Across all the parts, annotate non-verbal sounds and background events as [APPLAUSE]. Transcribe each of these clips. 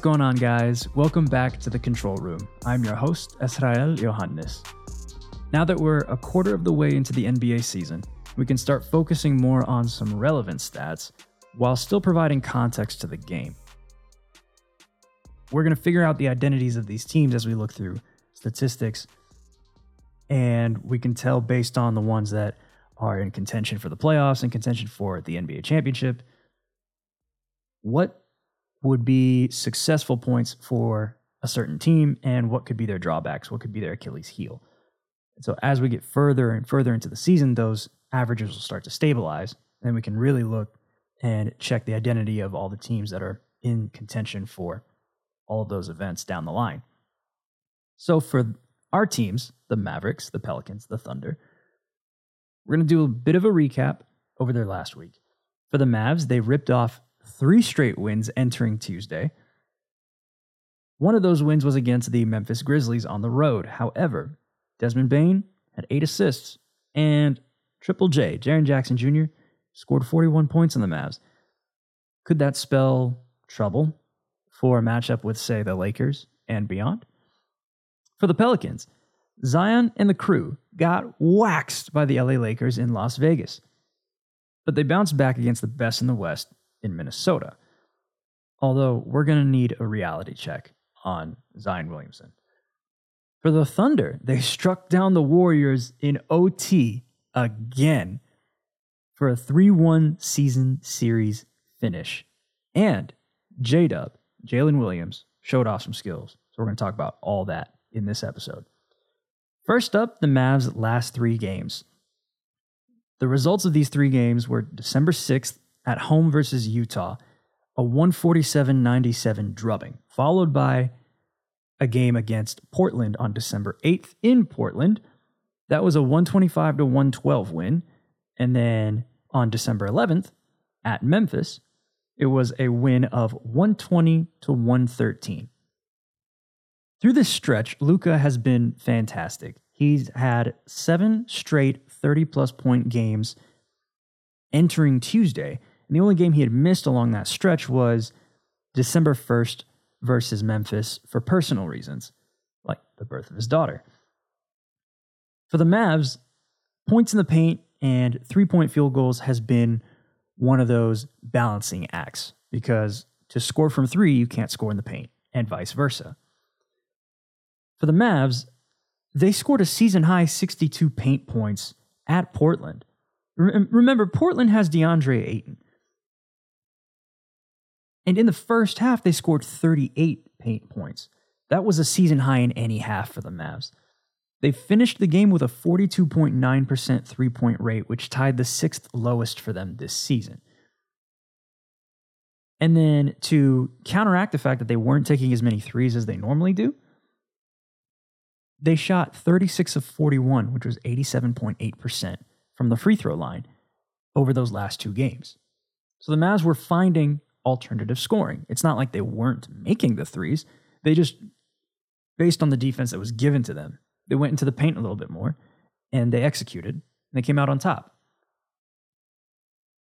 What's going on, guys? Welcome back to the control room. I'm your host, Esrael Johannes. Now that we're a quarter of the way into the NBA season, we can start focusing more on some relevant stats while still providing context to the game. We're going to figure out the identities of these teams as we look through statistics, and we can tell based on the ones that are in contention for the playoffs and contention for the NBA championship what would be successful points for a certain team and what could be their drawbacks, what could be their Achilles heel. And so as we get further and further into the season, those averages will start to stabilize. And we can really look and check the identity of all the teams that are in contention for all of those events down the line. So for our teams, the Mavericks, the Pelicans, the Thunder, we're going to do a bit of a recap over their last week. For the Mavs, they ripped off three straight wins entering Tuesday. One of those wins was against the Memphis Grizzlies on the road. However, Desmond Bane had eight assists, and Triple J, Jaren Jackson Jr., scored 41 points in the Mavs. Could that spell trouble for a matchup with, say, the Lakers and beyond? For the Pelicans, Zion and the crew got waxed by the LA Lakers in Las Vegas. But they bounced back against the best in the West in Minnesota. Although we're going to need a reality check on Zion Williamson. For the Thunder, they struck down the Warriors in OT again for a 3 1 season series finish. And J Dub, Jalen Williams, showed off some skills. So we're going to talk about all that in this episode. First up, the Mavs' last three games. The results of these three games were December 6th at home versus Utah, a 147 97 drubbing, followed by a game against Portland on December 8th in Portland. That was a 125 to 112 win. And then on December 11th at Memphis, it was a win of 120 to 113. Through this stretch, Luka has been fantastic. He's had seven straight 30 plus point games entering Tuesday, and the only game he had missed along that stretch was December 1st versus Memphis for personal reasons, like the birth of his daughter. For the Mavs, points in the paint and three point field goals has been one of those balancing acts because to score from three, you can't score in the paint, and vice versa. For the Mavs, they scored a season high 62 paint points at Portland. Remember, Portland has DeAndre Ayton. And in the first half, they scored 38 paint points. That was a season high in any half for the Mavs. They finished the game with a 42.9% three point rate, which tied the sixth lowest for them this season. And then to counteract the fact that they weren't taking as many threes as they normally do, they shot 36 of 41, which was 87.8% from the free throw line over those last two games. So the Mavs were finding alternative scoring. It's not like they weren't making the threes. They just, based on the defense that was given to them, they went into the paint a little bit more and they executed and they came out on top.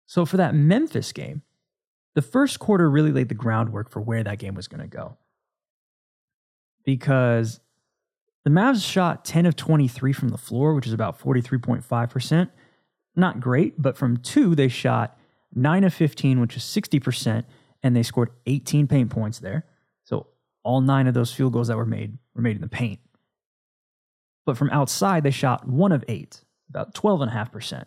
So for that Memphis game, the first quarter really laid the groundwork for where that game was going to go. Because the Mavs shot 10 of 23 from the floor, which is about 43.5%. Not great, but from two, they shot 9 of 15, which is 60%, and they scored 18 paint points there. So all nine of those field goals that were made were made in the paint. But from outside, they shot one of eight, about 12.5%.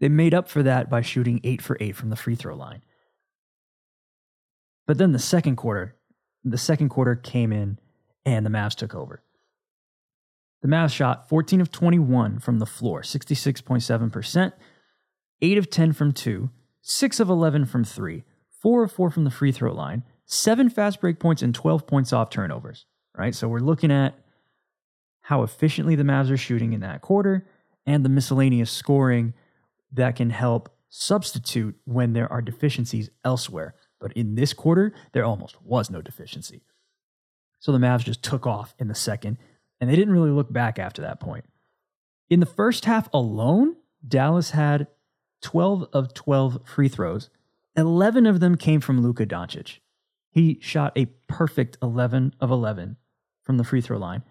They made up for that by shooting eight for eight from the free throw line. But then the second quarter, the second quarter came in and the Mavs took over. The Mavs shot 14 of 21 from the floor, 66.7%, 8 of 10 from 2, 6 of 11 from 3, 4 of 4 from the free throw line, 7 fast break points, and 12 points off turnovers. Right? So we're looking at how efficiently the Mavs are shooting in that quarter and the miscellaneous scoring that can help substitute when there are deficiencies elsewhere. But in this quarter, there almost was no deficiency. So the Mavs just took off in the second, and they didn't really look back after that point. In the first half alone, Dallas had 12 of 12 free throws. 11 of them came from Luka Doncic. He shot a perfect 11 of 11 from the free throw line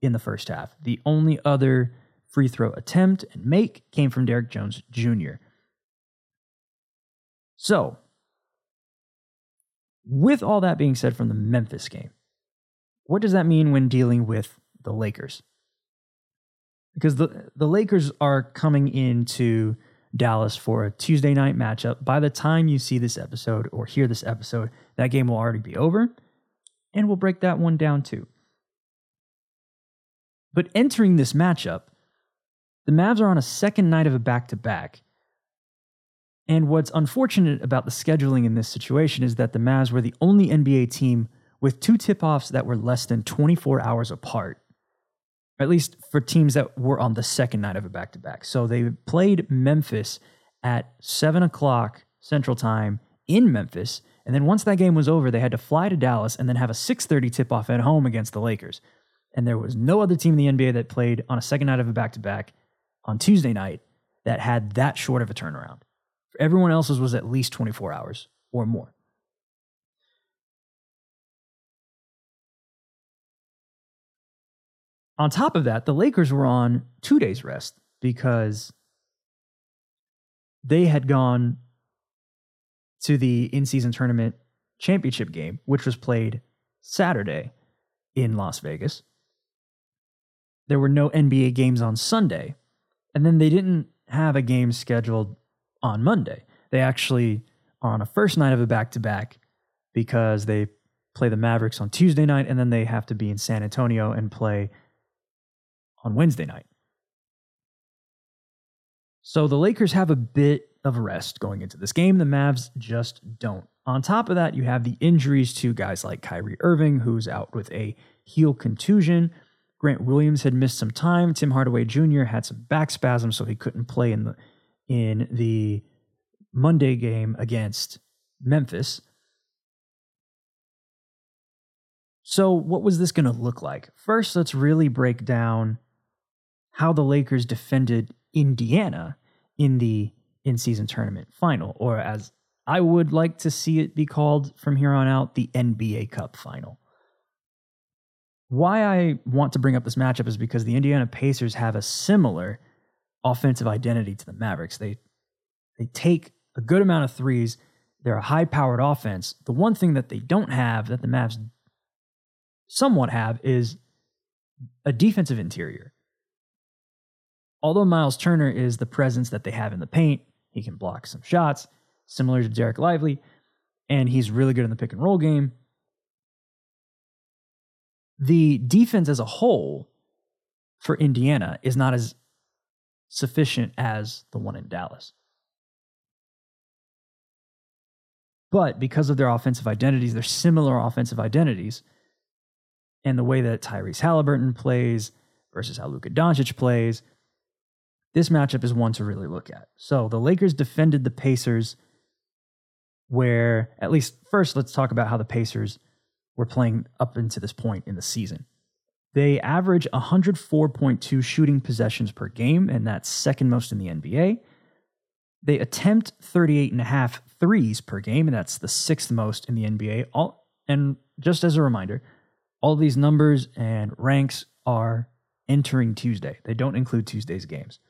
in the first half. The only other free throw attempt and make came from Derrick Jones Jr. So, with all that being said from the Memphis game, what does that mean when dealing with the Lakers? Because the, the Lakers are coming into Dallas for a Tuesday night matchup. By the time you see this episode or hear this episode, that game will already be over, and we'll break that one down too. But entering this matchup, the Mavs are on a second night of a back to back. And what's unfortunate about the scheduling in this situation is that the Mavs were the only NBA team with two tip offs that were less than 24 hours apart, at least for teams that were on the second night of a back to back. So they played Memphis at 7 o'clock Central Time in Memphis. And then once that game was over, they had to fly to Dallas and then have a 6:30 tip-off at home against the Lakers. And there was no other team in the NBA that played on a second night of a back-to-back on Tuesday night that had that short of a turnaround. Everyone else's was at least 24 hours or more. On top of that, the Lakers were on two days rest because they had gone to the in season tournament championship game, which was played Saturday in Las Vegas. There were no NBA games on Sunday. And then they didn't have a game scheduled on Monday. They actually on a first night of a back to back because they play the Mavericks on Tuesday night and then they have to be in San Antonio and play on Wednesday night. So the Lakers have a bit of rest going into this game. The Mavs just don't. On top of that, you have the injuries to guys like Kyrie Irving, who's out with a heel contusion. Grant Williams had missed some time. Tim Hardaway Jr. had some back spasms, so he couldn't play in the in the Monday game against Memphis. So, what was this going to look like? First, let's really break down how the Lakers defended Indiana in the in season tournament final, or as I would like to see it be called from here on out, the NBA Cup final. Why I want to bring up this matchup is because the Indiana Pacers have a similar offensive identity to the Mavericks. They they take a good amount of threes. They're a high-powered offense. The one thing that they don't have that the Mavs somewhat have is a defensive interior. Although Miles Turner is the presence that they have in the paint, he can block some shots, similar to Dereck Lively, and he's really good in the pick and roll game. The defense as a whole for Indiana is not as sufficient as the one in Dallas. But because of their offensive identities, their similar offensive identities, and the way that Tyrese Halliburton plays versus how Luka Doncic plays, this matchup is one to really look at. So the Lakers defended the Pacers, where at least first, let's talk about how the Pacers were playing up into this point in the season. They average 104.2 shooting possessions per game, and that's second most in the NBA. They attempt 38 and a half threes per game, and that's the sixth most in the NBA. All, and just as a reminder, all these numbers and ranks are entering Tuesday. They don't include Tuesday's games.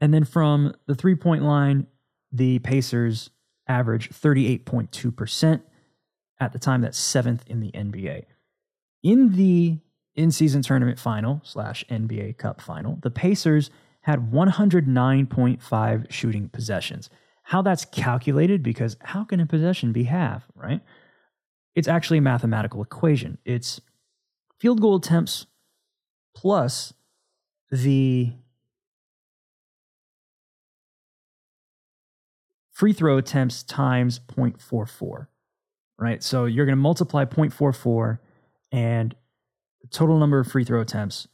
And then from the three point line, the Pacers average 38.2%. At the time, that's seventh in the NBA. In the in season tournament final slash NBA Cup final, the Pacers had 109.5 shooting possessions. How that's calculated, because how can a possession be half, right? It's actually a mathematical equation. It's field goal attempts plus the free throw attempts times 0.44, right? So you're going to multiply 0.44 and the total number of free throw attempts.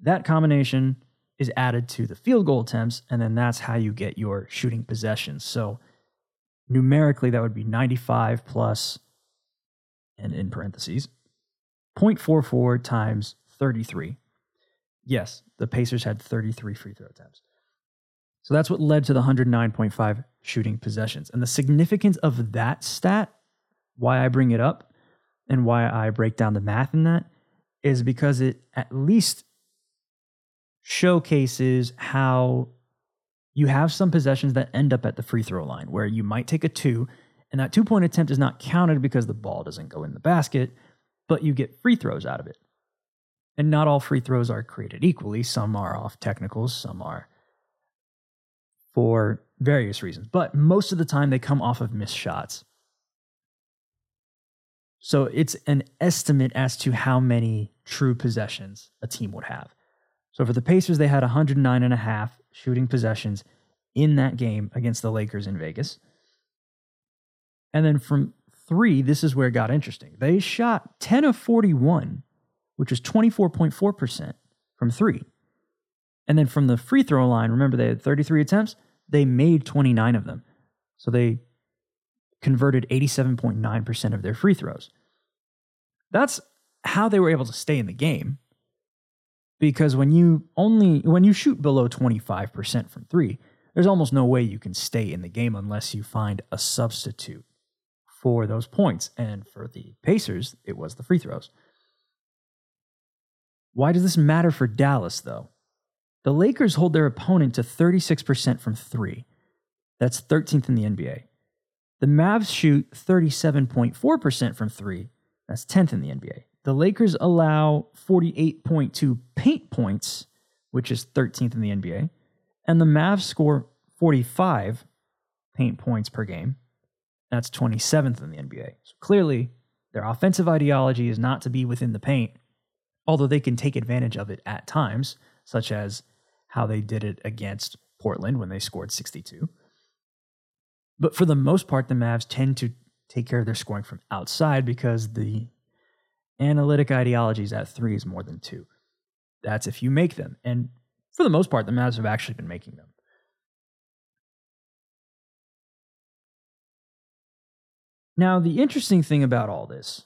That combination is added to the field goal attempts, and then that's how you get your shooting possessions. So numerically, that would be 95 plus, and in parentheses, 0.44 times 33. Yes, the Pacers had 33 free throw attempts. So that's what led to the 109.5 shooting possessions. And the significance of that stat why I bring it up and why I break down the math in that is because it at least showcases how you have some possessions that end up at the free throw line where you might take a two, and that two point attempt is not counted because the ball doesn't go in the basket, but you get free throws out of it. And not all free throws are created equally. Some are off technicals, some are for various reasons, but most of the time they come off of missed shots. So it's an estimate as to how many true possessions a team would have. So for the Pacers, they had 109 and a half shooting possessions in that game against the Lakers in Vegas. And then from three, this is where it got interesting. They shot 10 of 41, which is 24.4% from three. And then from the free throw line, remember they had 33 attempts, they made 29 of them. So they converted 87.9% of their free throws. That's how they were able to stay in the game. Because when you only when you shoot below 25% from 3, there's almost no way you can stay in the game unless you find a substitute for those points. And for the Pacers, it was the free throws. Why does this matter for Dallas though? The Lakers hold their opponent to 36% from 3. That's 13th in the NBA. The Mavs shoot 37.4% from 3. That's 10th in the NBA. The Lakers allow 48.2 paint points, which is 13th in the NBA. And the Mavs score 45 paint points per game. That's 27th in the NBA. So clearly, their offensive ideology is not to be within the paint, although they can take advantage of it at times, such as how they did it against Portland when they scored 62. But for the most part, the Mavs tend to take care of their scoring from outside because the analytic ideology is at three is more than two. That's if you make them. And for the most part, the Mavs have actually been making them. Now, the interesting thing about all this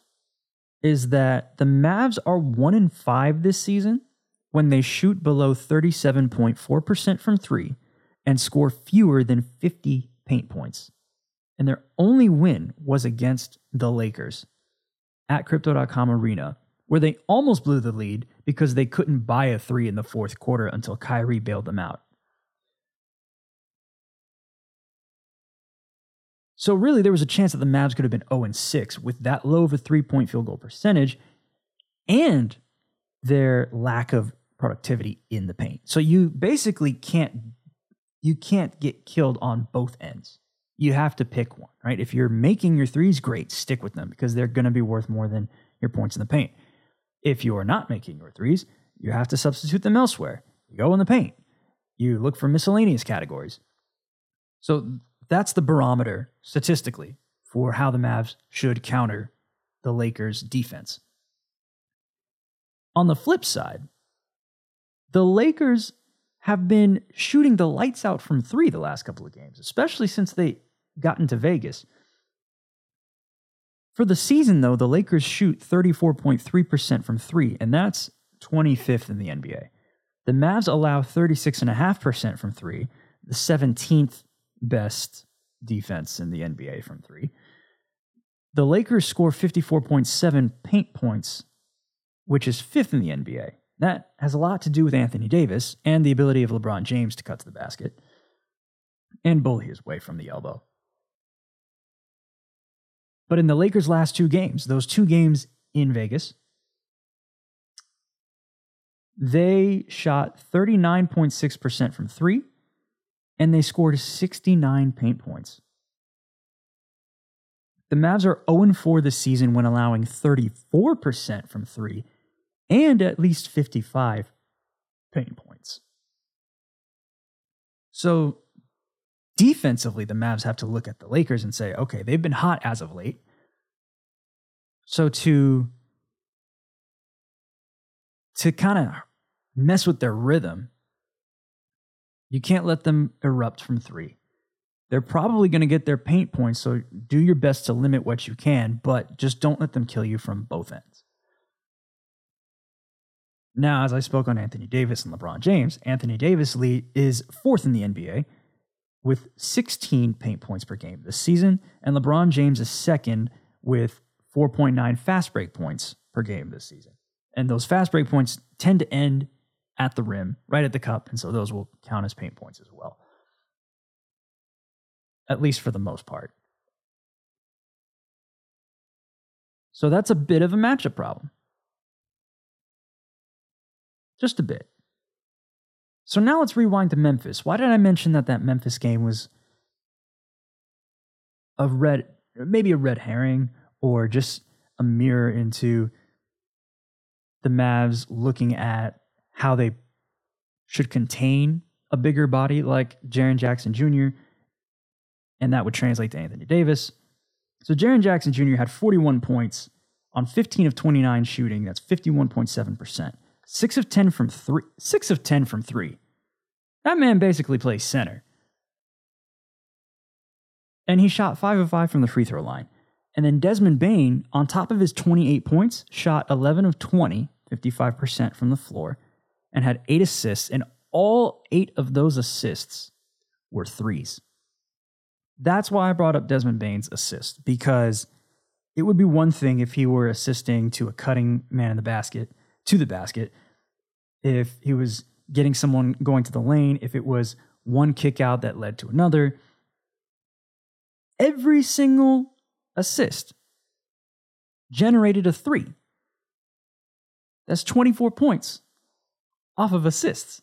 is that the Mavs are one in five this season when they shoot below 37.4% from three and score fewer than 50 paint points. And their only win was against the Lakers at Crypto.com Arena, where they almost blew the lead because they couldn't buy a three in the fourth quarter until Kyrie bailed them out. So, really, there was a chance that the Mavs could have been 0 6 with that low of a three point field goal percentage and their lack of productivity in the paint. So you basically can't you can't get killed on both ends. You have to pick one, right? If you're making your threes, great, stick with them because they're going to be worth more than your points in the paint. If you are not making your threes, you have to substitute them elsewhere. You go in the paint. You look for miscellaneous categories. So that's the barometer statistically for how the Mavs should counter the Lakers' defense. On the flip side, the Lakers have been shooting the lights out from three the last couple of games, especially since they got into Vegas. For the season, though, the Lakers shoot 34.3% from three, and that's 25th in the NBA. The Mavs allow 36.5% from three, the 17th best defense in the NBA from three. The Lakers score 54.7 paint points, which is fifth in the NBA. That has a lot to do with Anthony Davis and the ability of LeBron James to cut to the basket and bully his way from the elbow. But in the Lakers' last two games, those two games in Vegas, they shot 39.6% from three and they scored 69 paint points. The Mavs are 0 4 this season when allowing 34% from three and at least 55 paint points. So defensively, the Mavs have to look at the Lakers and say, okay, they've been hot as of late. So to to kind of mess with their rhythm, you can't let them erupt from three. They're probably going to get their paint points, so do your best to limit what you can, but just don't let them kill you from both ends. Now, as I spoke on Anthony Davis and LeBron James, Anthony Davis lead is fourth in the NBA with 16 paint points per game this season, and LeBron James is second with 4.9 fast break points per game this season. And those fast break points tend to end at the rim, right at the cup. And so those will count as paint points as well, at least for the most part. So that's a bit of a matchup problem. Just a bit. So now let's rewind to Memphis. Why did I mention that that Memphis game was a red, maybe a red herring, or just a mirror into the Mavs looking at how they should contain a bigger body like Jaren Jackson Jr., and that would translate to Anthony Davis. So Jaren Jackson Jr. had 41 points on 15 of 29 shooting. That's 51.7%. 6 of 10 from 3. 6 of 10 from 3. That man basically plays center. And he shot 5 of 5 from the free throw line. And then Desmond Bane, on top of his 28 points, shot 11 of 20, 55% from the floor, and had eight assists, and all eight of those assists were threes. That's why I brought up Desmond Bane's assist, because it would be one thing if he were assisting to a cutting man in the basket, to the basket, if he was getting someone going to the lane, if it was one kick out that led to another. Every single assist generated a three. That's 24 points off of assists.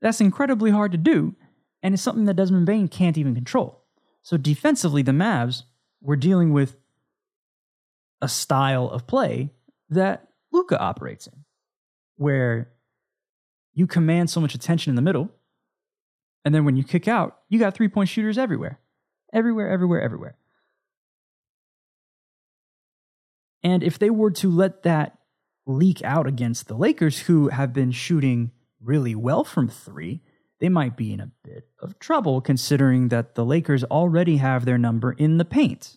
That's incredibly hard to do, and it's something that Desmond Bane can't even control. So defensively, the Mavs were dealing with a style of play that Luka operates in, where you command so much attention in the middle, and then when you kick out, you got three point shooters everywhere. Everywhere, everywhere, everywhere. And if they were to let that leak out against the Lakers, who have been shooting really well from three, they might be in a bit of trouble considering that the Lakers already have their number in the paint.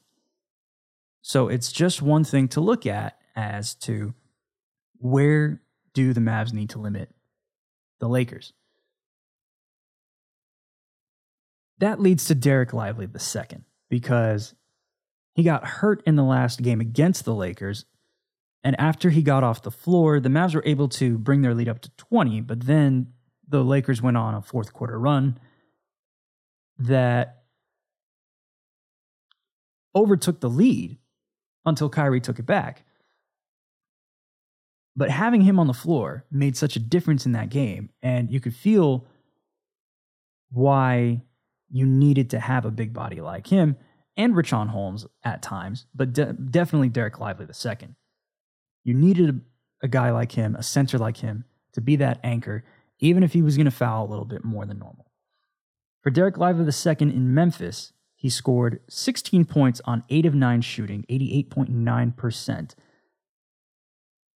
So it's just one thing to look at as to where do the Mavs need to limit the Lakers. That leads to Dereck Lively the second because he got hurt in the last game against the Lakers and after he got off the floor, the Mavs were able to bring their lead up to 20, but then the Lakers went on a fourth quarter run that overtook the lead until Kyrie took it back. But having him on the floor made such a difference in that game, and you could feel why you needed to have a big body like him and Richaun Holmes at times, but de- definitely Dereck Lively the second. You needed a, a guy like him, a center like him, to be that anchor, even if he was going to foul a little bit more than normal. For Dereck Lively the second in Memphis, he scored 16 points on 8 of 9 shooting, 88.9%.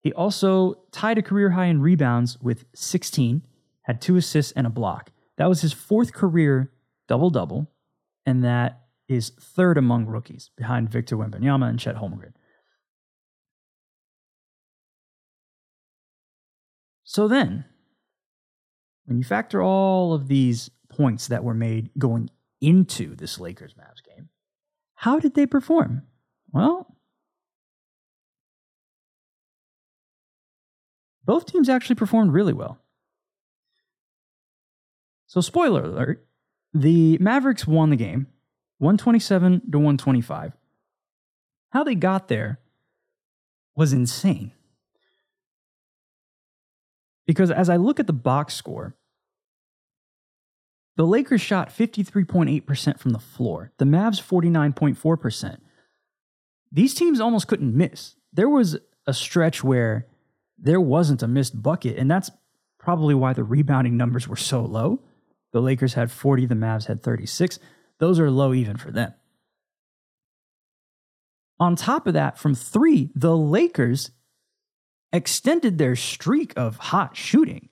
He also tied a career high in rebounds with 16, had two assists and a block. That was his fourth career double double, and that is third among rookies behind Victor Wembanyama and Chet Holmgren. So then, when you factor all of these points that were made going into this Lakers Mavs game, how did they perform? Well, both teams actually performed really well. So, spoiler alert the Mavericks won the game 127 to 125. How they got there was insane. Because as I look at the box score, the Lakers shot 53.8% from the floor, the Mavs 49.4%. These teams almost couldn't miss. There was a stretch where there wasn't a missed bucket, and that's probably why the rebounding numbers were so low. The Lakers had 40, the Mavs had 36. Those are low even for them. On top of that, from three, the Lakers extended their streak of hot shooting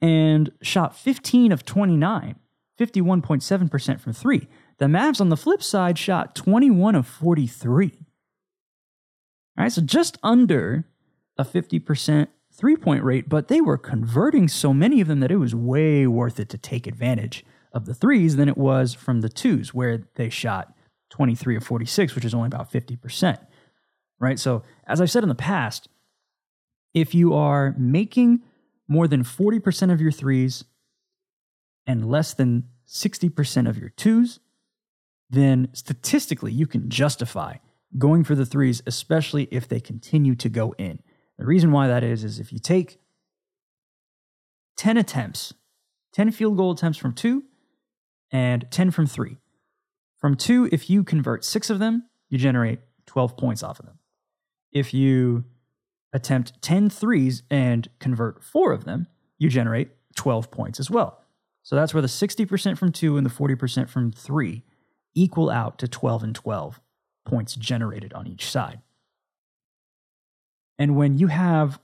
and shot 15 of 29, 51.7% from three. The Mavs on the flip side shot 21 of 43. All right, so just under a 50% three point rate, but they were converting so many of them that it was way worth it to take advantage of the threes than it was from the twos, where they shot 23 of 46, which is only about 50%. Right? So, as I've said in the past, if you are making more than 40% of your threes and less than 60% of your twos, then statistically you can justify going for the threes, especially if they continue to go in. The reason why that is, is if you take 10 attempts, 10 field goal attempts from two and 10 from three. From two, if you convert six of them, you generate 12 points off of them. If you attempt 10 threes and convert four of them, you generate 12 points as well. So that's where the 60% from two and the 40% from three equal out to 12 and 12 points generated on each side. And when you have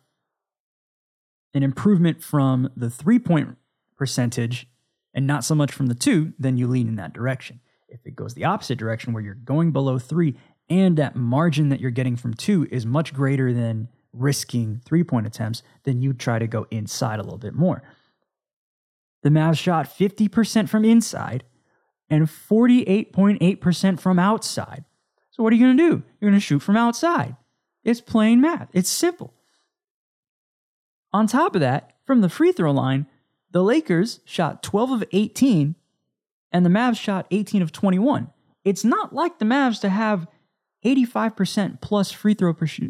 an improvement from the three point percentage and not so much from the two, then you lean in that direction. If it goes the opposite direction where you're going below three and that margin that you're getting from two is much greater than risking three point attempts, then you try to go inside a little bit more. The Mavs shot 50% from inside and 48.8% from outside. So, what are you going to do? You're going to shoot from outside. It's plain math, it's simple. On top of that, from the free throw line, the Lakers shot 12 of 18 and the Mavs shot 18 of 21. It's not like the Mavs to have 85% plus free throw per sh-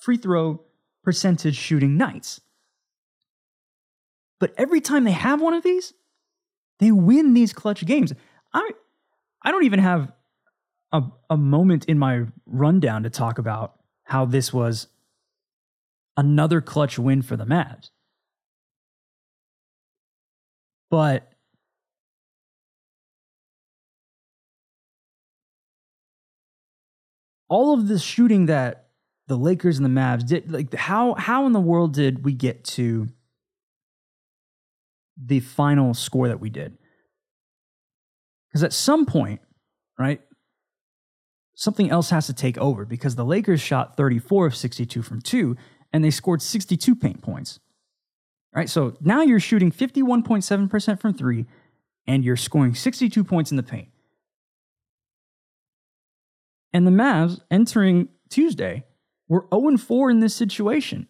free throw percentage shooting nights. But every time they have one of these, they win these clutch games. I I don't even have a, a moment in my rundown to talk about how this was another clutch win for the Mavs. But all of the shooting that the Lakers and the Mavs did, like how how in the world did we get to the final score that we did? Because at some point, right, something else has to take over because the Lakers shot 34 of 62 from two and they scored 62 paint points. Right? So now you're shooting 51.7% from three and you're scoring 62 points in the paint. And the Mavs entering Tuesday were 0 4 in this situation.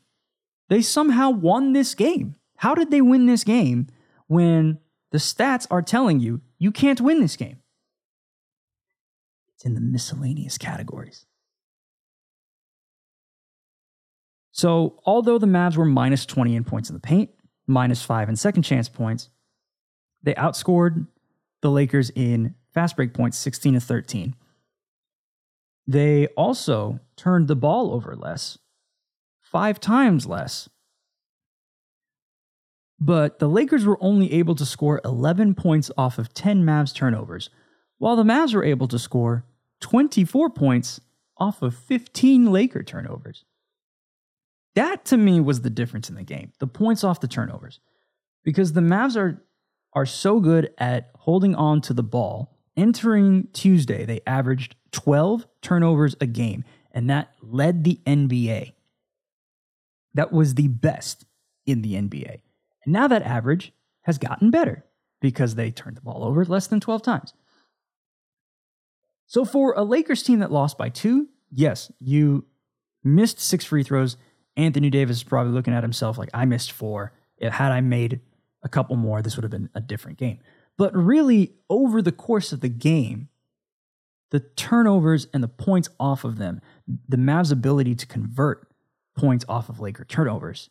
They somehow won this game. How did they win this game when the stats are telling you you can't win this game? It's in the miscellaneous categories. So, although the Mavs were minus 20 in points in the paint, minus 5 in second chance points, they outscored the Lakers in fast break points 16 to 13. They also turned the ball over less, five times less. But the Lakers were only able to score 11 points off of 10 Mavs turnovers, while the Mavs were able to score 24 points off of 15 Laker turnovers. That to me was the difference in the game. The points off the turnovers. Because the Mavs are are so good at holding on to the ball. Entering Tuesday, they averaged 12 turnovers a game, and that led the NBA. That was the best in the NBA. And now that average has gotten better because they turned the ball over less than 12 times. So for a Lakers team that lost by two, yes, you missed six free throws Anthony Davis is probably looking at himself like, I missed four. If, Had I made a couple more, this would have been a different game. But really, over the course of the game, the turnovers and the points off of them, the Mavs' ability to convert points off of Laker turnovers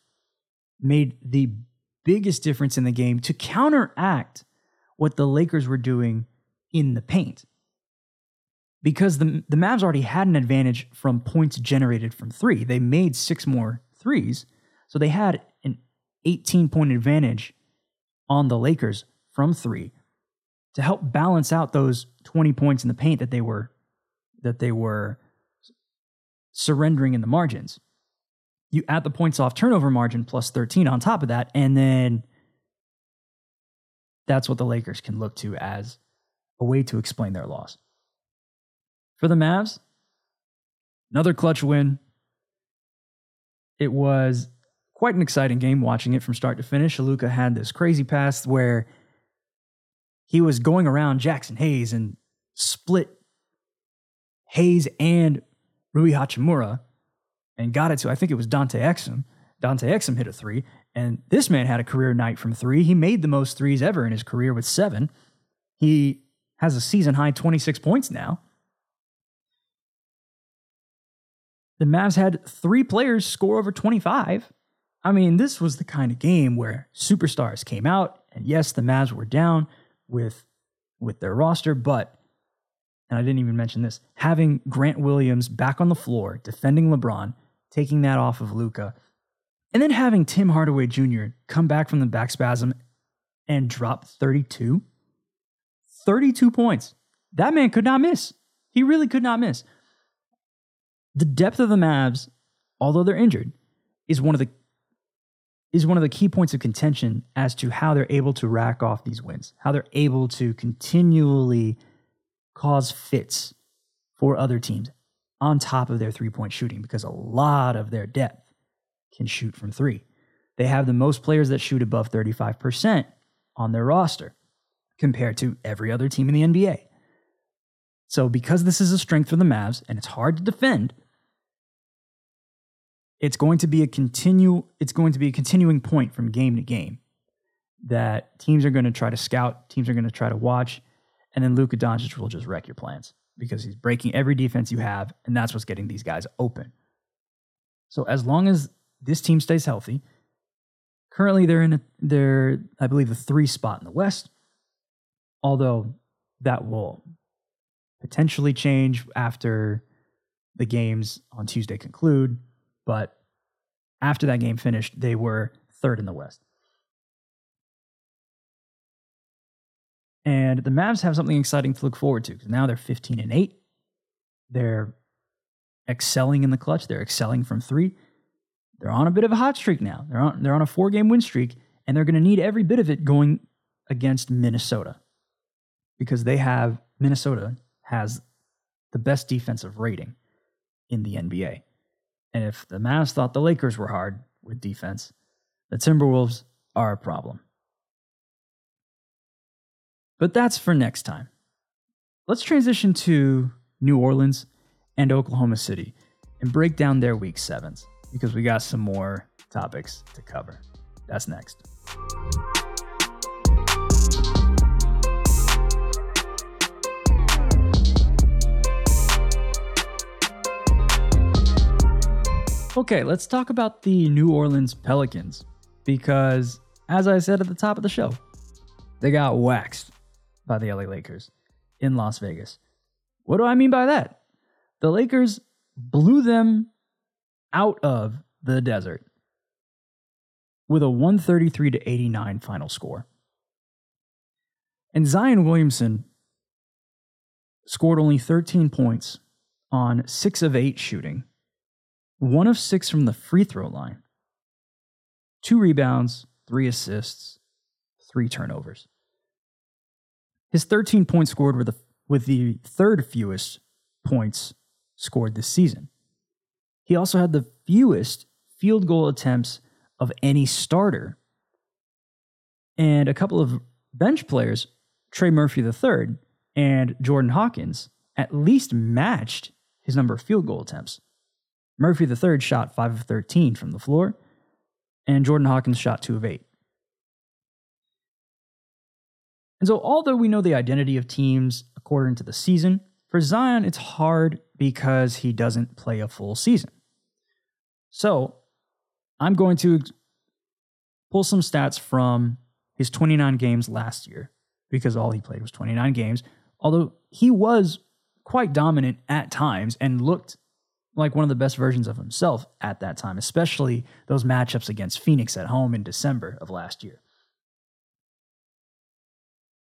made the biggest difference in the game to counteract what the Lakers were doing in the paint because the, the Mavs already had an advantage from points generated from three. They made six more threes. So they had an 18 point advantage on the Lakers from three to help balance out those 20 points in the paint that they were that they were surrendering in the margins. You add the points off turnover margin plus 13 on top of that, and then that's what the Lakers can look to as a way to explain their loss for the Mavs. Another clutch win. It was quite an exciting game watching it from start to finish. Luka had this crazy pass where he was going around Jaxson Hayes and split Hayes and Rui Hachimura and got it to, I think it was Dante Exum. Dante Exum hit a three, and this man had a career night from three. He made the most threes ever in his career with seven. He has a season high 26 points now. The Mavs had three players score over 25. I mean, this was the kind of game where superstars came out, and yes, the Mavs were down with with their roster, but and I didn't even mention this, having Grant Williams back on the floor defending LeBron, taking that off of Luka, and then having Tim Hardaway Jr. come back from the back spasm and drop 32. 32 points. That man could not miss. He really could not miss. The depth of the Mavs, although they're injured, is one of the is one of the key points of contention as to how they're able to rack off these wins, how they're able to continually cause fits for other teams on top of their three point shooting because a lot of their depth can shoot from three. They have the most players that shoot above 35% on their roster compared to every other team in the NBA. So, because this is a strength for the Mavs and it's hard to defend, it's going to be a continue it's going to be a continuing point from game to game that teams are going to try to scout, teams are going to try to watch, and then Luka Doncic will just wreck your plans because he's breaking every defense you have, and that's what's getting these guys open. So as long as this team stays healthy, currently they're in a, they're I believe the three spot in the West, although that will potentially change after the games on Tuesday conclude. But after that game finished, they were third in the West. And the Mavs have something exciting to look forward to because now they're 15 and 8. They're excelling in the clutch. They're excelling from three. They're on a bit of a hot streak now. They're on, they're on a four game win streak, and they're going to need every bit of it going against Minnesota because they have Minnesota has the best defensive rating in the NBA. And if the Mavs thought the Lakers were hard with defense, the Timberwolves are a problem. But that's for next time. Let's transition to New Orleans and Oklahoma City and break down their week sevens because we got some more topics to cover. That's next. Okay, let's talk about the New Orleans Pelicans because, as I said at the top of the show, they got waxed by the LA Lakers in Las Vegas. What do I mean by that? The Lakers blew them out of the desert with a 133 to 89 final score. And Zion Williamson scored only 13 points on 6 of 8 shooting one of six from the free throw line, two rebounds, three assists, three turnovers. His 13 points scored were the, with the third fewest points scored this season. He also had the fewest field goal attempts of any starter. And a couple of bench players, Trey Murphy III and Jordan Hawkins, at least matched his number of field goal attempts. Murphy III shot 5 of 13 from the floor, and Jordan Hawkins shot 2 of 8. And so, although we know the identity of teams according to the season, for Zion, it's hard because he doesn't play a full season. So, I'm going to pull some stats from his 29 games last year because all he played was 29 games, although he was quite dominant at times and looked like one of the best versions of himself at that time, especially those matchups against Phoenix at home in December of last year.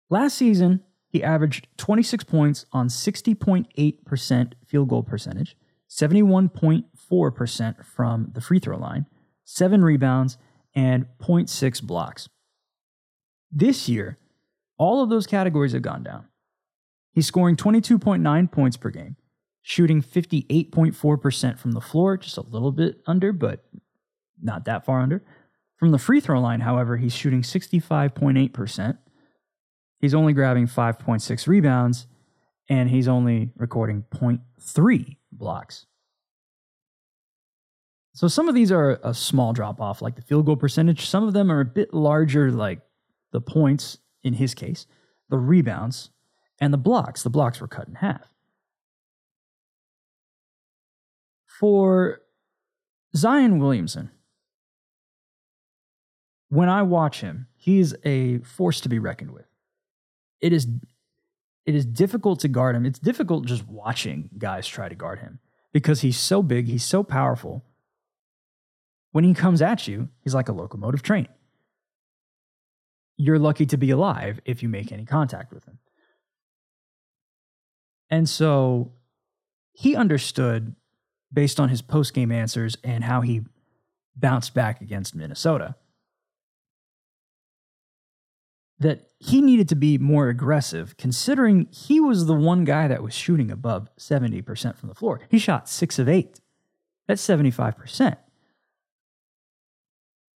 Last season, he averaged 26 points on 60.8% field goal percentage, 71.4% from the free throw line, 7 rebounds, and 0.6 blocks. This year, all of those categories have gone down. He's scoring 22.9 points per game, shooting 58.4% from the floor, just a little bit under, but not that far under. From the free throw line, however, he's shooting 65.8%. He's only grabbing 5.6 rebounds, and he's only recording 0.3 blocks. So some of these are a small drop off, like the field goal percentage. Some of them are a bit larger, like the points in his case, the rebounds, and the blocks. The blocks were cut in half. For Zion Williamson, when I watch him, he's a force to be reckoned with. It is it is difficult to guard him. It's difficult just watching guys try to guard him because he's so big, he's so powerful. When he comes at you, he's like a locomotive train. You're lucky to be alive if you make any contact with him. And so he understood based on his post game answers and how he bounced back against Minnesota that he needed to be more aggressive considering he was the one guy that was shooting above 70% from the floor. He shot 6 of 8. That's 75%.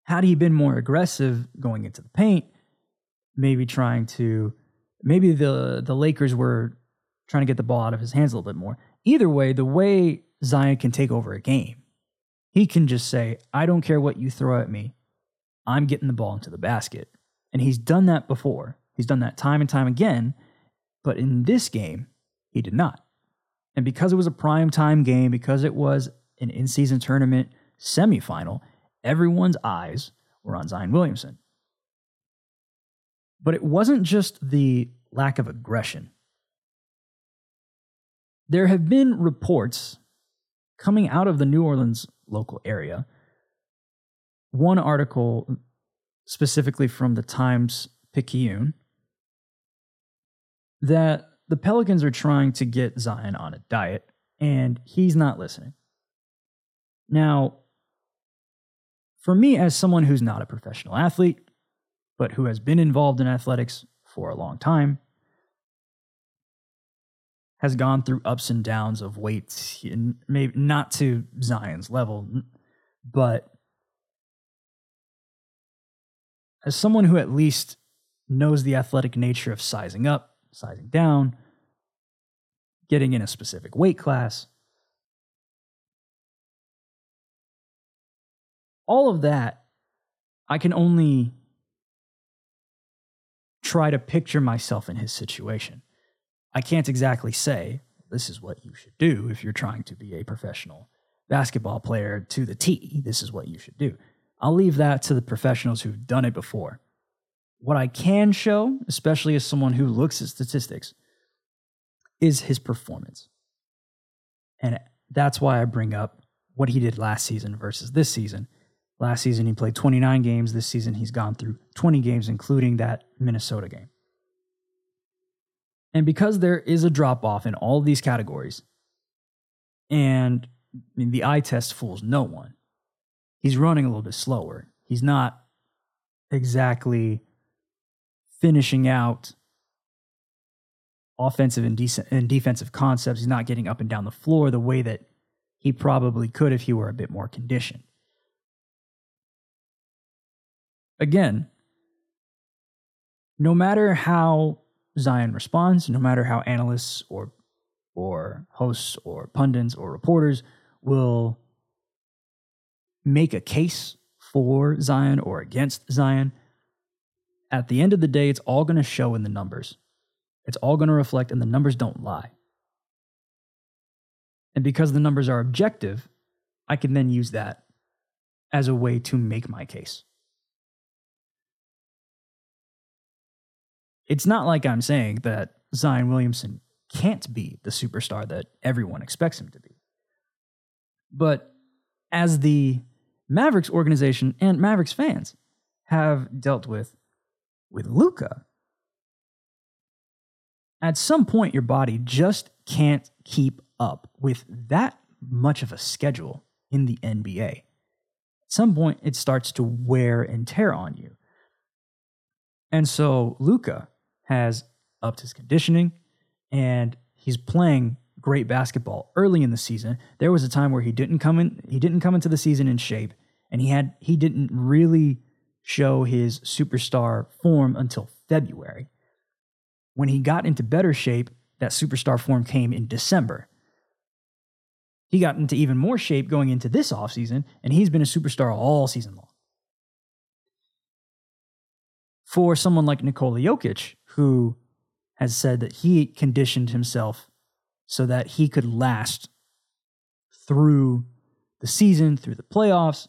Had he been more aggressive going into the paint, maybe trying to maybe the the Lakers were trying to get the ball out of his hands a little bit more. Either way, the way Zion can take over a game, he can just say, "I don't care what you throw at me. I'm getting the ball into the basket." And he's done that before. He's done that time and time again. But in this game, he did not. And because it was a prime time game, because it was an in season tournament semifinal, everyone's eyes were on Zion Williamson. But it wasn't just the lack of aggression. There have been reports coming out of the New Orleans local area. One article specifically from the Times Picayune, that the Pelicans are trying to get Zion on a diet, and he's not listening. Now, for me, as someone who's not a professional athlete, but who has been involved in athletics for a long time, has gone through ups and downs of weights, maybe not to Zion's level, but as someone who at least knows the athletic nature of sizing up, sizing down, getting in a specific weight class, all of that, I can only try to picture myself in his situation. I can't exactly say, this is what you should do if you're trying to be a professional basketball player to the T. This is what you should do. I'll leave that to the professionals who've done it before. What I can show, especially as someone who looks at statistics, is his performance. And that's why I bring up what he did last season versus this season. Last season, he played 29 games. This season, he's gone through 20 games, including that Minnesota game. And because there is a drop off in all of these categories, and I mean, the eye test fools no one, he's running a little bit slower. He's not exactly finishing out offensive and, decent, and defensive concepts. He's not getting up and down the floor the way that he probably could if he were a bit more conditioned. Again, no matter how Zion responds, no matter how analysts or or hosts or pundits or reporters will make a case for Zion or against Zion, at the end of the day, it's all going to show in the numbers. It's all going to reflect, and the numbers don't lie. And because the numbers are objective, I can then use that as a way to make my case. It's not like I'm saying that Zion Williamson can't be the superstar that everyone expects him to be. But as the Mavericks organization and Mavericks fans have dealt with with Luka. At some point, your body just can't keep up with that much of a schedule in the NBA. At some point, it starts to wear and tear on you. And so Luka has upped his conditioning and he's playing great basketball early in the season. There was a time where he didn't come in he didn't come into the season in shape and he had he didn't really show his superstar form until February. When he got into better shape, that superstar form came in December. He got into even more shape going into this offseason, and he's been a superstar all season long. For someone like Nikola Jokic, who has said that he conditioned himself so that he could last through the season, through the playoffs,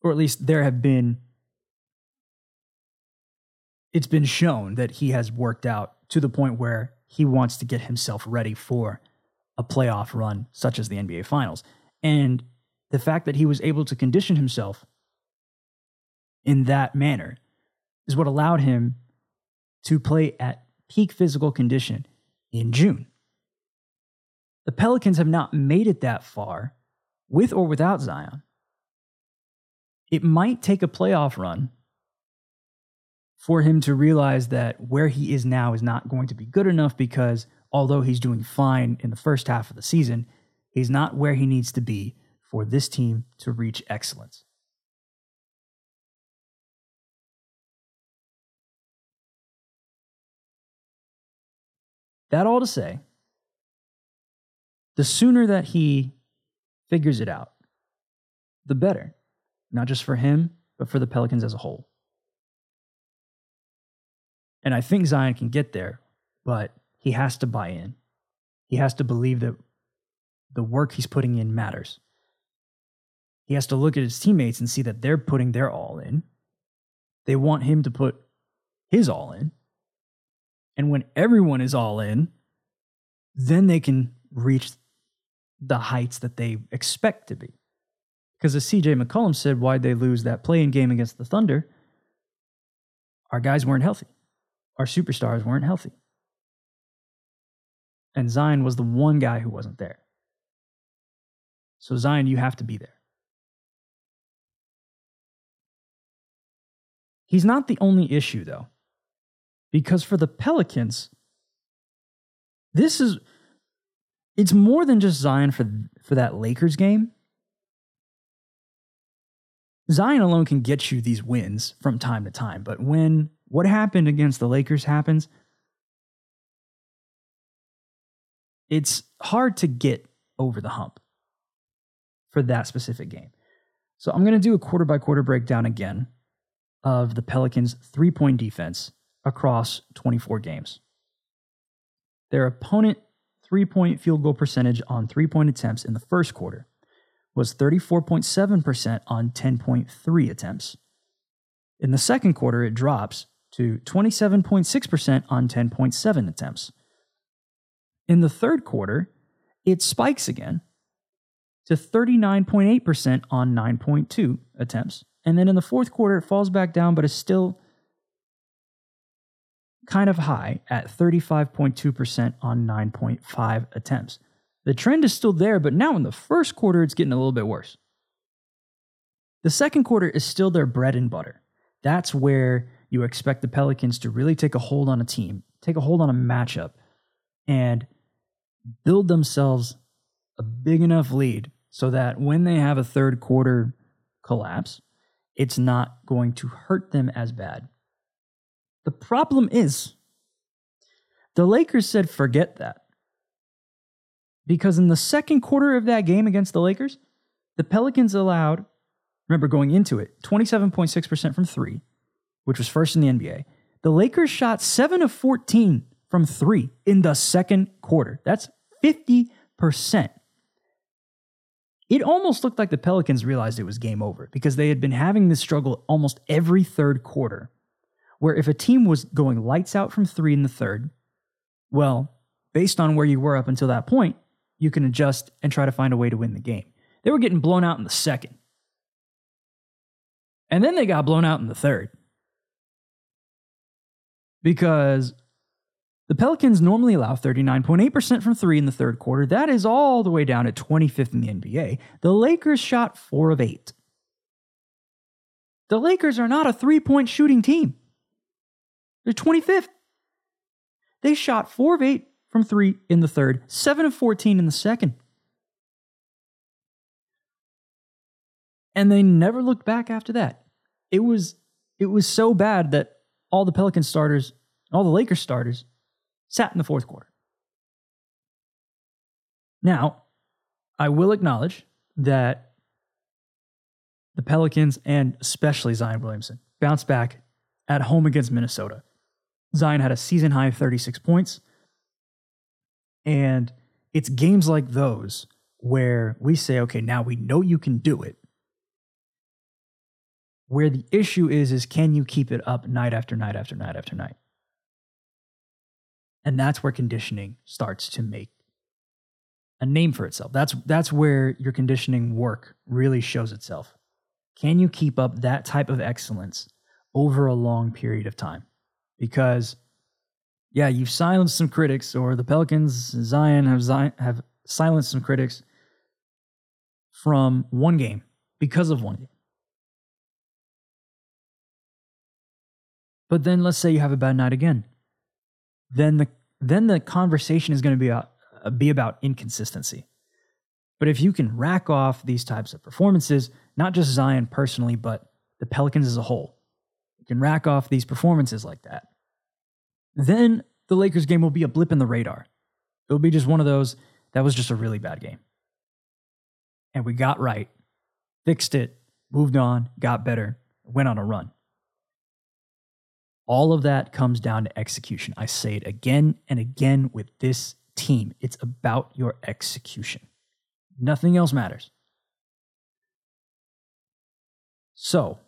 or at least there have been, it's been shown that he has worked out to the point where he wants to get himself ready for a playoff run such as the NBA Finals. And the fact that he was able to condition himself in that manner is what allowed him to play at peak physical condition in June. The Pelicans have not made it that far with or without Zion. It might take a playoff run for him to realize that where he is now is not going to be good enough because although he's doing fine in the first half of the season, he's not where he needs to be for this team to reach excellence. That all to say, the sooner that he figures it out, the better, not just for him, but for the Pelicans as a whole. And I think Zion can get there, but he has to buy in. He has to believe that the work he's putting in matters. He has to look at his teammates and see that they're putting their all in. They want him to put his all in. And when everyone is all in, then they can reach the heights that they expect to be. Because as CJ McCollum said, why'd they lose that play-in game against the Thunder? Our guys weren't healthy. Our superstars weren't healthy. And Zion was the one guy who wasn't there. So, Zion, you have to be there. He's not the only issue, though, because for the Pelicans, this is it's more than just Zion for for that Lakers game. Zion alone can get you these wins from time to time, but when what happened against the Lakers happens, it's hard to get over the hump for that specific game. So I'm going to do a quarter by quarter breakdown again of the Pelicans' three point defense across 24 games. Their opponent three point field goal percentage on three point attempts in the first quarter was 34.7% on 10.3 attempts. In the second quarter, it drops to 27.6% on 10.7 attempts. In the third quarter, it spikes again to 39.8% on 9.2 attempts. And then in the fourth quarter, it falls back down, but is still kind of high at 35.2% on 9.5 attempts. The trend is still there, but now in the first quarter, it's getting a little bit worse. The second quarter is still their bread and butter. That's where you expect the Pelicans to really take a hold on a team, take a hold on a matchup, and build themselves a big enough lead so that when they have a third quarter collapse, it's not going to hurt them as bad. The problem is, the Lakers said, forget that. Because in the second quarter of that game against the Lakers, the Pelicans allowed, remember going into it, 27.6% from three, which was first in the NBA. The Lakers shot 7 of 14 from three in the second quarter. That's 50%. It almost looked like the Pelicans realized it was game over because they had been having this struggle almost every third quarter where if a team was going lights out from three in the third, well, based on where you were up until that point, you can adjust and try to find a way to win the game. They were getting blown out in the second. And then they got blown out in the third. Because the Pelicans normally allow 39.8% from three in the third quarter. That is all the way down at 25th in the NBA. The Lakers shot four of eight. The Lakers are not a three point shooting team. They're 25th. They shot 4 of 8 from 3 in the third, 7 of 14 in the second. And they never looked back after that. It was it was so bad that all the Pelican starters, all the Lakers starters sat in the fourth quarter. Now, I will acknowledge that the Pelicans and especially Zion Williamson bounced back at home against Minnesota. Zion had a season high of 36 points. And it's games like those where we say, okay, now we know you can do it. Where the issue is, is can you keep it up night after night after night after night? And that's where conditioning starts to make a name for itself. That's that's where your conditioning work really shows itself. Can you keep up that type of excellence over a long period of time? Because yeah, you've silenced some critics, or the Pelicans, Zion have Zion, have silenced some critics from one game because of one game. But then let's say you have a bad night again. Then the then the conversation is going to be about, be about inconsistency. But if you can rack off these types of performances, not just Zion personally, but the Pelicans as a whole, can rack off these performances like that. Then the Lakers game will be a blip in the radar. It'll be just one of those that was just a really bad game. And we got right, fixed it, moved on, got better, went on a run. All of that comes down to execution. I say it again and again with this team. It's about your execution. Nothing else matters. So,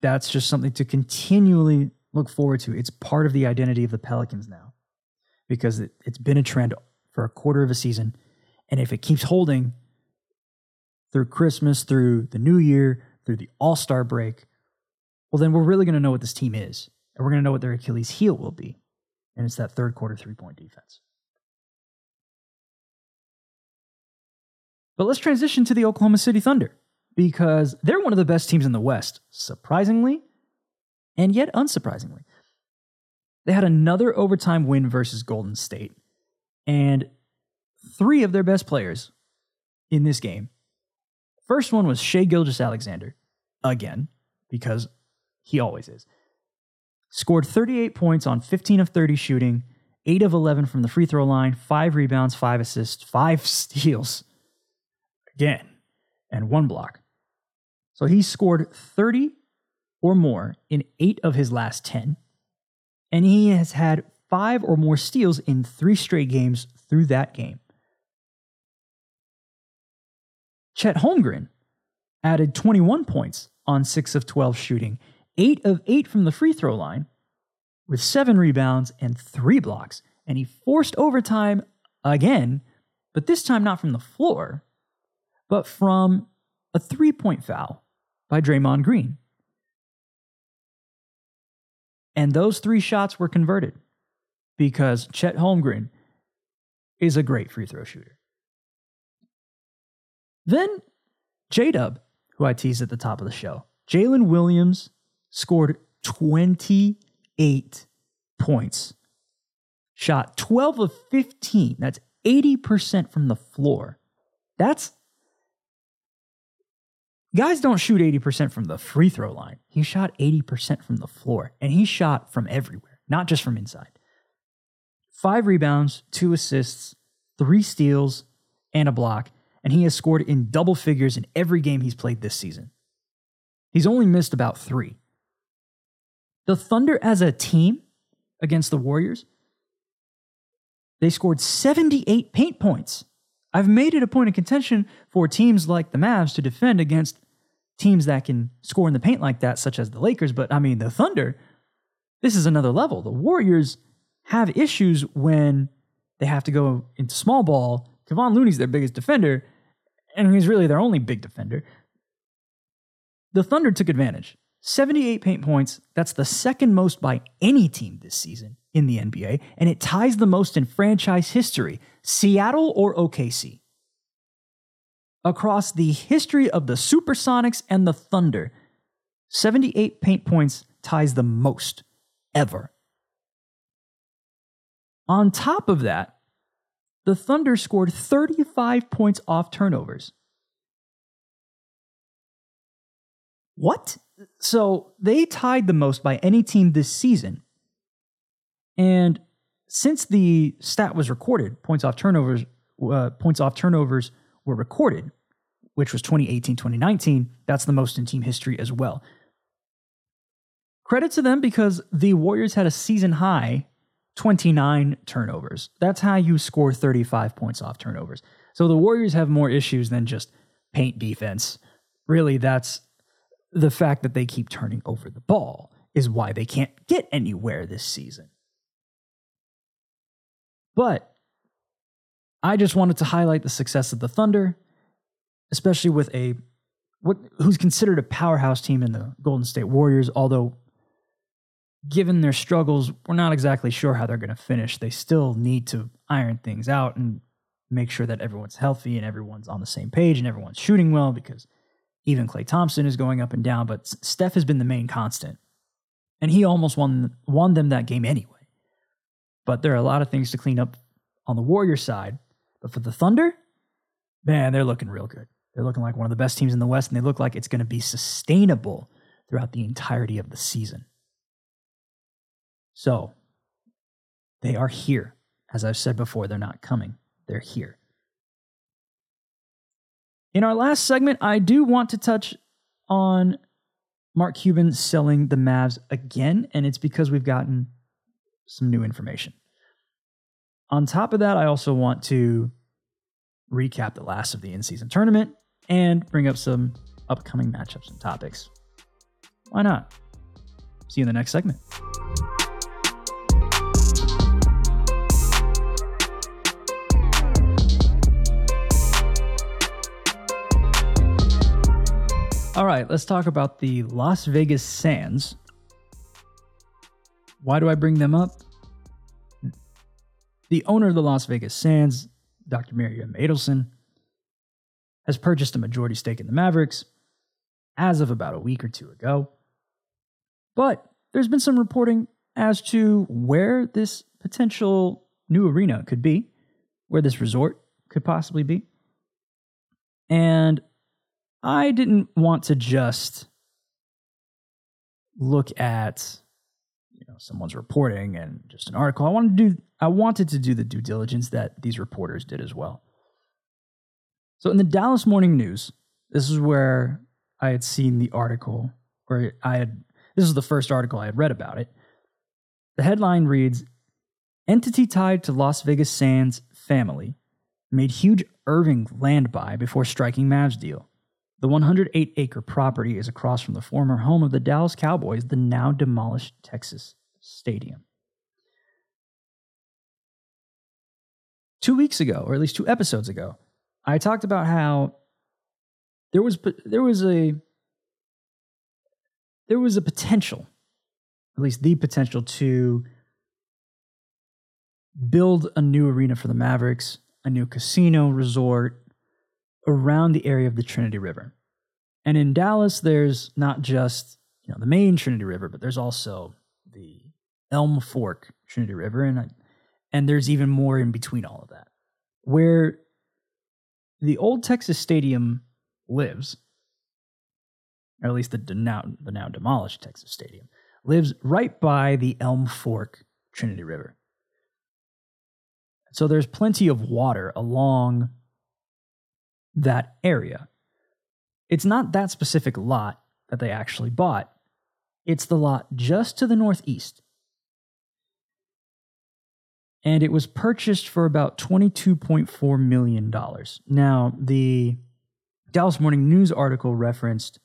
that's just something to continually look forward to. It's part of the identity of the Pelicans now because it, it's been a trend for a quarter of a season. And if it keeps holding through Christmas, through the new year, through the all star break, well, then we're really going to know what this team is. And we're going to know what their Achilles heel will be. And it's that third quarter three point defense. But let's transition to the Oklahoma City Thunder because they're one of the best teams in the West, surprisingly, and yet unsurprisingly. They had another overtime win versus Golden State, and three of their best players in this game. First one was Shai Gilgeous Alexander, again, because he always is. Scored 38 points on 15 of 30 shooting, 8 of 11 from the free throw line, 5 rebounds, 5 assists, 5 [LAUGHS] steals. Again, and 1 block. So he scored 30 or more in 8 of his last 10. And he has had 5 or more steals in 3 straight games through that game. Chet Holmgren added 21 points on 6 of 12 shooting 8 of 8 from the free throw line with 7 rebounds and 3 blocks. And he forced overtime again, but this time not from the floor, but from a three point foul by Draymond Green. And those three shots were converted because Chet Holmgren is a great free throw shooter. Then J Dub, who I teased at the top of the show, Jalen Williams scored 28 points, shot 12 of 15. That's 80% from the floor. That's guys don't shoot 80% from the free throw line. He shot 80% from the floor, and he shot from everywhere, not just from inside. Five rebounds, two assists, three steals, and a block, and he has scored in double figures in every game he's played this season. He's only missed about three. The Thunder as a team against the Warriors, they scored 78 paint points. I've made it a point of contention for teams like the Mavs to defend against teams that can score in the paint like that, such as the Lakers. But I mean, the Thunder, this is another level. The Warriors have issues when they have to go into small ball. Kevon Looney's their biggest defender, and he's really their only big defender. The Thunder took advantage. 78 paint points, that's the second most by any team this season in the NBA, and it ties the most in franchise history Seattle or OKC. Across the history of the Supersonics and the Thunder, 78 paint points ties the most ever. On top of that, the Thunder scored 35 points off turnovers. What? So they tied the most by any team this season. And since the stat was recorded, points off turnovers uh, points off turnovers were recorded, which was 2018 2019. That's the most in team history as well. Credit to them because the Warriors had a season high 29 turnovers. That's how you score 35 points off turnovers. So the Warriors have more issues than just paint defense. Really, that's the fact that they keep turning over the ball is why they can't get anywhere this season. But I just wanted to highlight the success of the Thunder, especially with a what who's considered a powerhouse team in the Golden State Warriors, although given their struggles, we're not exactly sure how they're going to finish. They still need to iron things out and make sure that everyone's healthy and everyone's on the same page and everyone's shooting well because even Klay Thompson is going up and down, but Steph has been the main constant. And he almost won won them that game anyway. But there are a lot of things to clean up on the Warrior side. But for the Thunder, man, they're looking real good. They're looking like one of the best teams in the West, and they look like it's going to be sustainable throughout the entirety of the season. So they are here. As I've said before, they're not coming, they're here. In our last segment, I do want to touch on Mark Cuban selling the Mavs again, and it's because we've gotten some new information. On top of that, I also want to recap the last of the in season tournament and bring up some upcoming matchups and topics. Why not? See you in the next segment. All right, let's talk about the Las Vegas Sands. Why do I bring them up? The owner of the Las Vegas Sands, Dr. Miriam Adelson, has purchased a majority stake in the Mavericks as of about a week or two ago. But there's been some reporting as to where this potential new arena could be, where this resort could possibly be. And I didn't want to just look at someone's reporting and just an article. I wanted to do I wanted to do the due diligence that these reporters did as well. So in the Dallas Morning News, this is where I had seen the article where I had this is the first article I had read about it. The headline reads Entity tied to Las Vegas Sands family made huge Irving land buy before striking Mavs deal. The 108 acre property is across from the former home of the Dallas Cowboys, the now demolished Texas Stadium. Two weeks ago, or at least two episodes ago, I talked about how there was there was a there was a potential, at least the potential to build a new arena for the Mavericks, a new casino resort, around the area of the Trinity River. And in Dallas, there's not just you know the main Trinity River, but there's also the Elm Fork Trinity River, and and there's even more in between all of that, where the old Texas Stadium lives, or at least the now the now demolished Texas Stadium lives right by the Elm Fork Trinity River. So there's plenty of water along that area. It's not that specific lot that they actually bought, it's the lot just to the northeast. And it was purchased for about $22.4 million. Now, the Dallas Morning News article referenced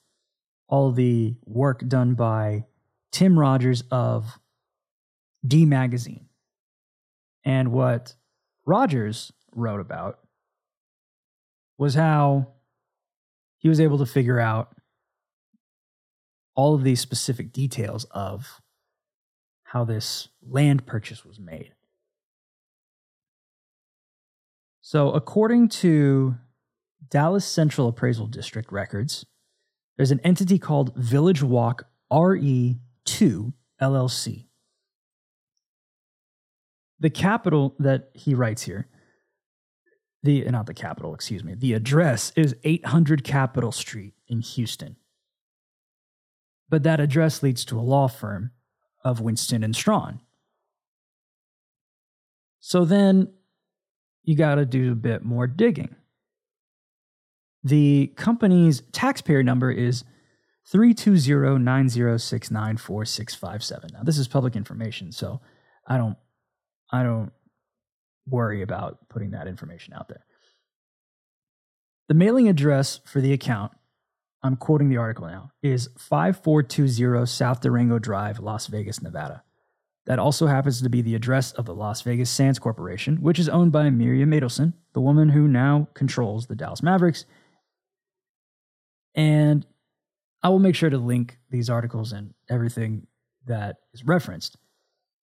all the work done by Tim Rogers of D Magazine. And what Rogers wrote about was how he was able to figure out all of these specific details of how this land purchase was made. So, according to Dallas Central Appraisal District records, there's an entity called Village Walk RE2 LLC. The capital that he writes here the not the capital, excuse me. The address is 800 Capitol Street in Houston. But that address leads to a law firm of Winston and Strawn. So then you got to do a bit more digging. The company's taxpayer number is 320-90694657. Now this is public information, so I don't I don't worry about putting that information out there. The mailing address for the account, I'm quoting the article now, is 5420 South Durango Drive, Las Vegas, Nevada. That also happens to be the address of the Las Vegas Sands Corporation, which is owned by Miriam Adelson, the woman who now controls the Dallas Mavericks. And I will make sure to link these articles and everything that is referenced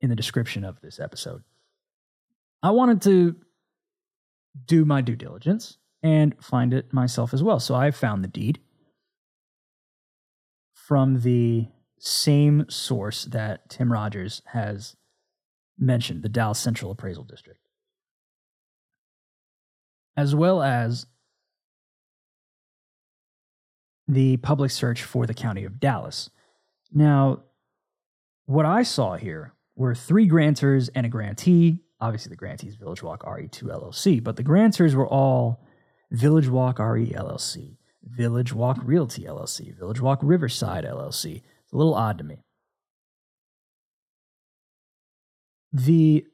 in the description of this episode. I wanted to do my due diligence and find it myself as well. So I found the deed from the same source that Tim Rogers has mentioned, the Dallas Central Appraisal District, as well as the public search for the county of Dallas. Now, what I saw here were three grantors and a grantee. Obviously, the grantee is Village Walk RE2 LLC, but the grantors were all Village Walk RE LLC, Village Walk Realty LLC, Village Walk Riverside LLC. It's a little odd to me. The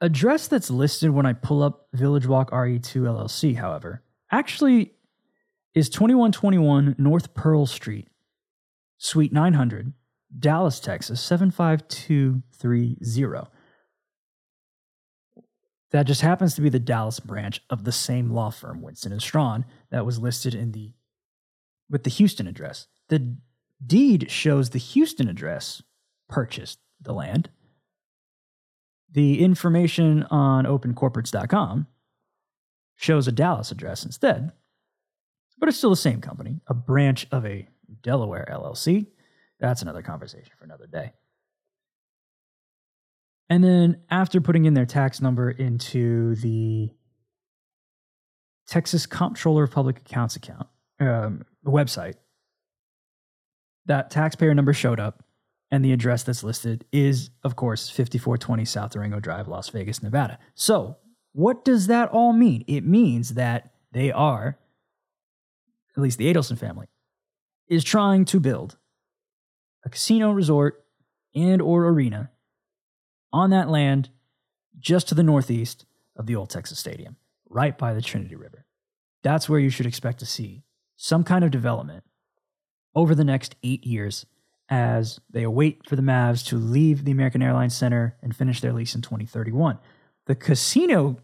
address that's listed when I pull up Village Walk RE2 LLC, however, actually is 2121 North Pearl Street, Suite 900, Dallas, Texas 75230. That just happens to be the Dallas branch of the same law firm, Winston and Strawn, that was listed in the with the Houston address. The deed shows the Houston address purchased the land. The information on opencorporates.com shows a Dallas address instead, but it's still the same company, a branch of a Delaware LLC. That's another conversation for another day. And then after putting in their tax number into the Texas Comptroller of Public Accounts account um, website, that taxpayer number showed up, and the address that's listed is, of course, 5420 South Durango Drive, Las Vegas, Nevada. So, what does that all mean? It means that they are, at least the Adelson family, is trying to build a casino resort and or arena on that land just to the northeast of the old Texas Stadium, right by the Trinity River. That's where you should expect to see some kind of development over the next eight years as they await for the Mavs to leave the American Airlines Center and finish their lease in 2031. The casino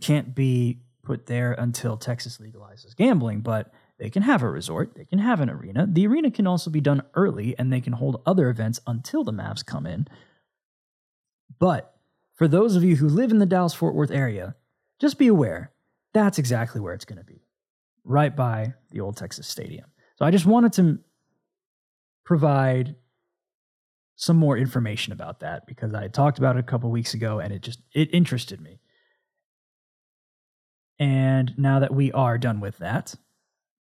can't be put there until Texas legalizes gambling, but they can have a resort, they can have an arena. The arena can also be done early and they can hold other events until the Mavs come in. But for those of you who live in the Dallas Fort Worth area, just be aware that's exactly where it's going to be, right by the old Texas Stadium. I just wanted to provide some more information about that because I talked about it a couple weeks ago and it just it interested me. And now that we are done with that,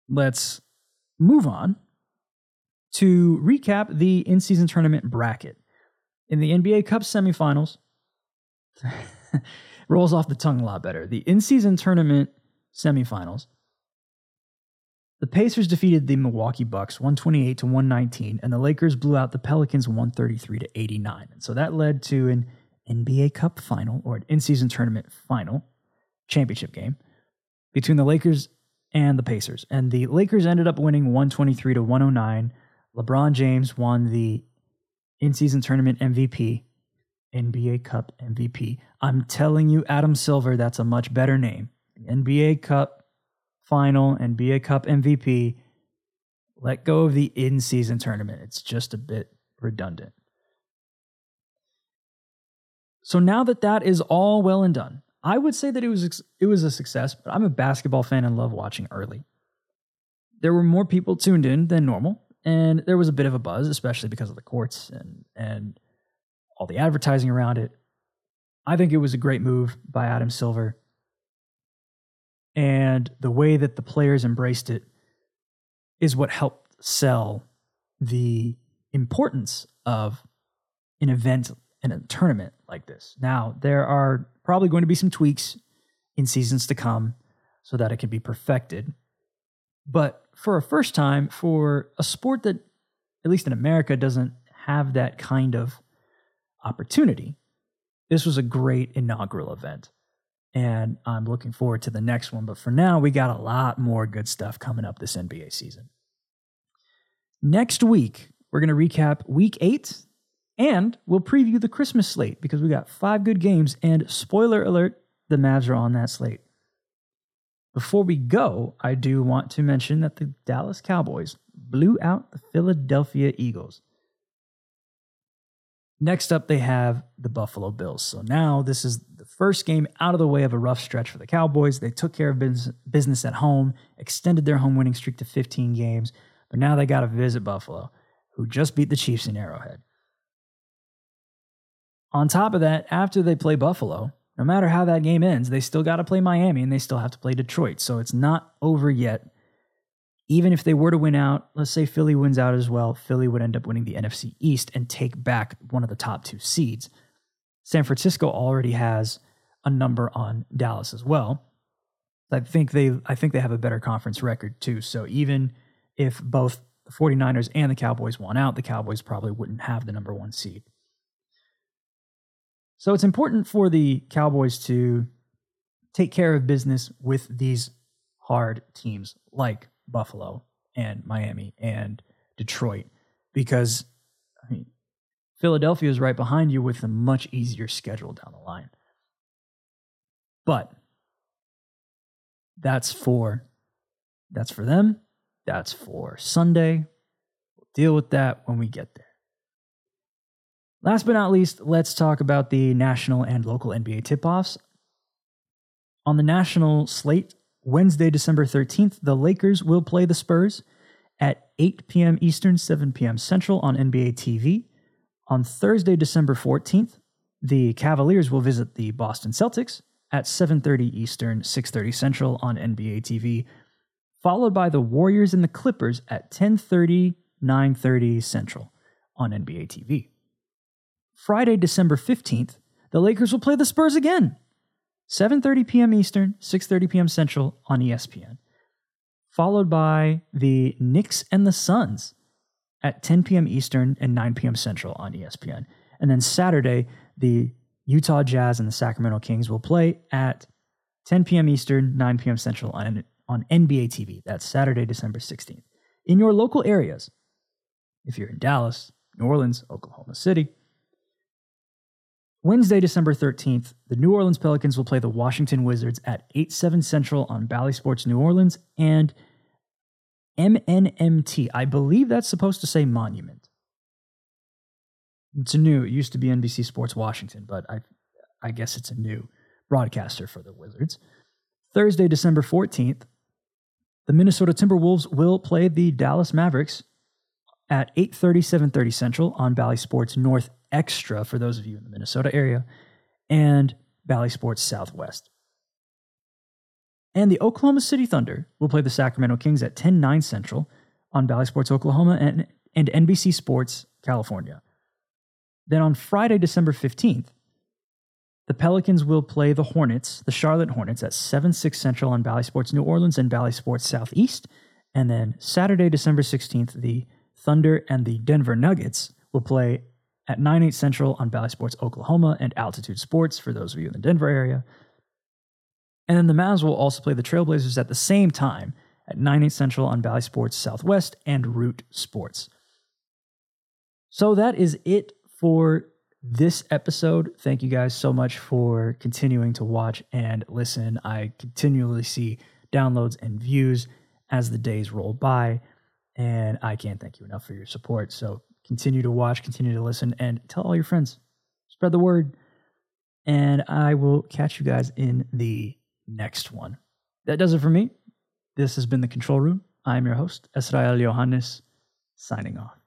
let's move on to recap the in-season tournament bracket. In the NBA Cup semifinals, [LAUGHS] rolls off the tongue a lot better. The in-season tournament semifinals, the Pacers defeated the Milwaukee Bucks 128 to 119, and the Lakers blew out the Pelicans 133 to 89. And so that led to an NBA Cup final or an in-season tournament final championship game between the Lakers and the Pacers. And the Lakers ended up winning 123 to 109. LeBron James won the in-season tournament MVP, NBA Cup MVP. I'm telling you, Adam Silver, that's a much better name. The NBA Cup final NBA cup MVP. Let go of the in season tournament. It's just a bit redundant. So now that that is all well and done, I would say that it was it was a success, but I'm a basketball fan and love watching early. There were more people tuned in than normal, and there was a bit of a buzz, especially because of the courts and and all the advertising around it. I think it was a great move by Adam Silver and the way that the players embraced it is what helped sell the importance of an event and a tournament like this. Now, there are probably going to be some tweaks in seasons to come so that it can be perfected. But for a first time, for a sport that, at least in America, doesn't have that kind of opportunity, this was a great inaugural event. And I'm looking forward to the next one. But for now, we got a lot more good stuff coming up this NBA season. Next week, we're going to recap week eight and we'll preview the Christmas slate because we got five good games. And spoiler alert, the Mavs are on that slate. Before we go, I do want to mention that the Dallas Cowboys blew out the Philadelphia Eagles. Next up, they have the Buffalo Bills. So now this is the first game out of the way of a rough stretch for the Cowboys. They took care of business at home, extended their home winning streak to 15 games, but now they got to visit Buffalo, who just beat the Chiefs in Arrowhead. On top of that, after they play Buffalo, no matter how that game ends, they still got to play Miami and they still have to play Detroit. So it's not over yet. Even if they were to win out, let's say Philly wins out as well, Philly would end up winning the NFC East and take back one of the top two seeds. San Francisco already has a number on Dallas as well. I think they I think they have a better conference record too. So even if both the 49ers and the Cowboys won out, the Cowboys probably wouldn't have the number 1 seed. So it's important for the Cowboys to take care of business with these hard teams like Buffalo and Miami and Detroit because I mean, Philadelphia is right behind you with a much easier schedule down the line. But that's for that's for them. That's for Sunday. We'll deal with that when we get there. Last but not least, let's talk about the national and local NBA tip offs. On the national slate, Wednesday, December 13th, the Lakers will play the Spurs at 8 p.m. Eastern, 7 p.m. Central on NBA TV. On Thursday, December 14th, the Cavaliers will visit the Boston Celtics at 7:30 Eastern, 6:30 Central on NBA TV, followed by the Warriors and the Clippers at 10:30, 9:30 Central on NBA TV. Friday, December 15th, the Lakers will play the Spurs again. 7:30 p.m. Eastern, 6:30 p.m. Central on ESPN. Followed by the Knicks and the Suns at 10 p.m. Eastern and 9 p.m. Central on ESPN. And then Saturday, the Utah Jazz and the Sacramento Kings will play at 10 p.m. Eastern, 9 p.m. Central on, on NBA TV. That's Saturday, December 16th. In your local areas, if you're in Dallas, New Orleans, Oklahoma City, Wednesday, December 13th, the New Orleans Pelicans will play the Washington Wizards at 8 7 Central on Bally Sports New Orleans and MNMT. I believe that's supposed to say Monument. It's a new, it used to be NBC Sports Washington, but I, I guess it's a new broadcaster for the Wizards. Thursday, December 14th, the Minnesota Timberwolves will play the Dallas Mavericks at 8:30 7:30 Central on Bally Sports North Extra for those of you in the Minnesota area, and Bally Sports Southwest. And the Oklahoma City Thunder will play the Sacramento Kings at 10 9 Central on Bally Sports Oklahoma and, and NBC Sports California. Then on Friday, December 15th, the Pelicans will play the Hornets, the Charlotte Hornets, at 7 6 Central on Bally Sports New Orleans and Bally Sports Southeast. And then Saturday, December 16th, the Thunder and the Denver Nuggets will play at 9 8 Central on Bally Sports Oklahoma and Altitude Sports for those of you in the Denver area. And then the Mavs will also play the Trailblazers at the same time at 9 8 Central on Bally Sports Southwest and Root Sports. So that is it for this episode. Thank you guys so much for continuing to watch and listen. I continually see downloads and views as the days roll by, and I can't thank you enough for your support. So continue to watch, continue to listen, and tell all your friends. Spread the word. And I will catch you guys in the next one. That does it for me. This has been The Control Room. I'm your host, Esrael Johannes, signing off.